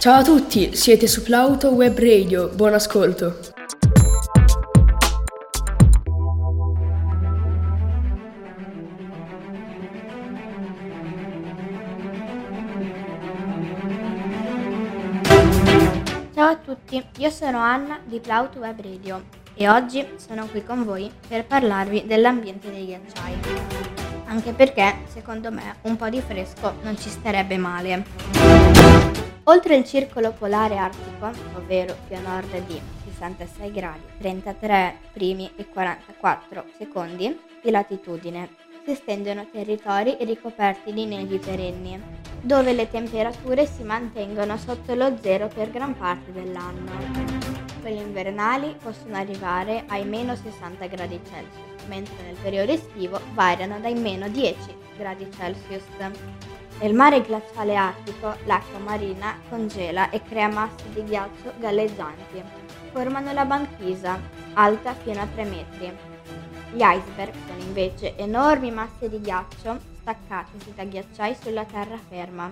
Ciao a tutti, siete su Plauto Web Radio, buon ascolto. Ciao a tutti, io sono Anna di Plauto Web Radio e oggi sono qui con voi per parlarvi dell'ambiente dei ghiacciai. Anche perché, secondo me, un po' di fresco non ci starebbe male. Oltre il circolo polare artico, ovvero più a nord di 66 gradi 33 primi e 44 secondi di latitudine, si estendono territori ricoperti di nevi perenni, dove le temperature si mantengono sotto lo zero per gran parte dell'anno. Quelle invernali possono arrivare ai meno 60 gradi Celsius, mentre nel periodo estivo variano dai meno 10 gradi Celsius. Nel mare glaciale artico l'acqua marina congela e crea masse di ghiaccio galleggianti. Formano la banchisa, alta fino a 3 metri. Gli iceberg sono invece enormi masse di ghiaccio staccatesi da ghiacciai sulla terraferma.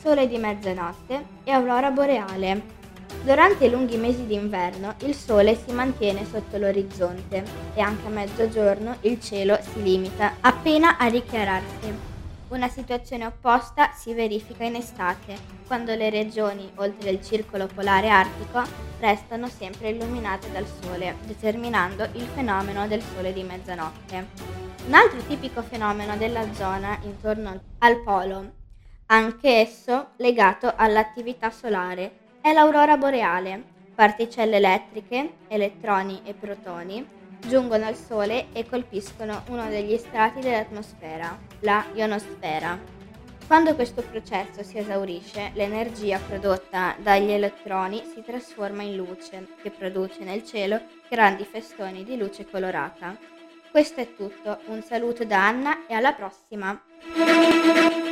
Sole di mezzanotte e aurora boreale. Durante i lunghi mesi d'inverno il sole si mantiene sotto l'orizzonte e anche a mezzogiorno il cielo si limita appena a richiararsi. Una situazione opposta si verifica in estate, quando le regioni oltre il circolo polare artico restano sempre illuminate dal sole, determinando il fenomeno del sole di mezzanotte. Un altro tipico fenomeno della zona intorno al polo, anche esso legato all'attività solare, è l'aurora boreale. Particelle elettriche, elettroni e protoni giungono al Sole e colpiscono uno degli strati dell'atmosfera, la ionosfera. Quando questo processo si esaurisce, l'energia prodotta dagli elettroni si trasforma in luce, che produce nel cielo grandi festoni di luce colorata. Questo è tutto, un saluto da Anna e alla prossima!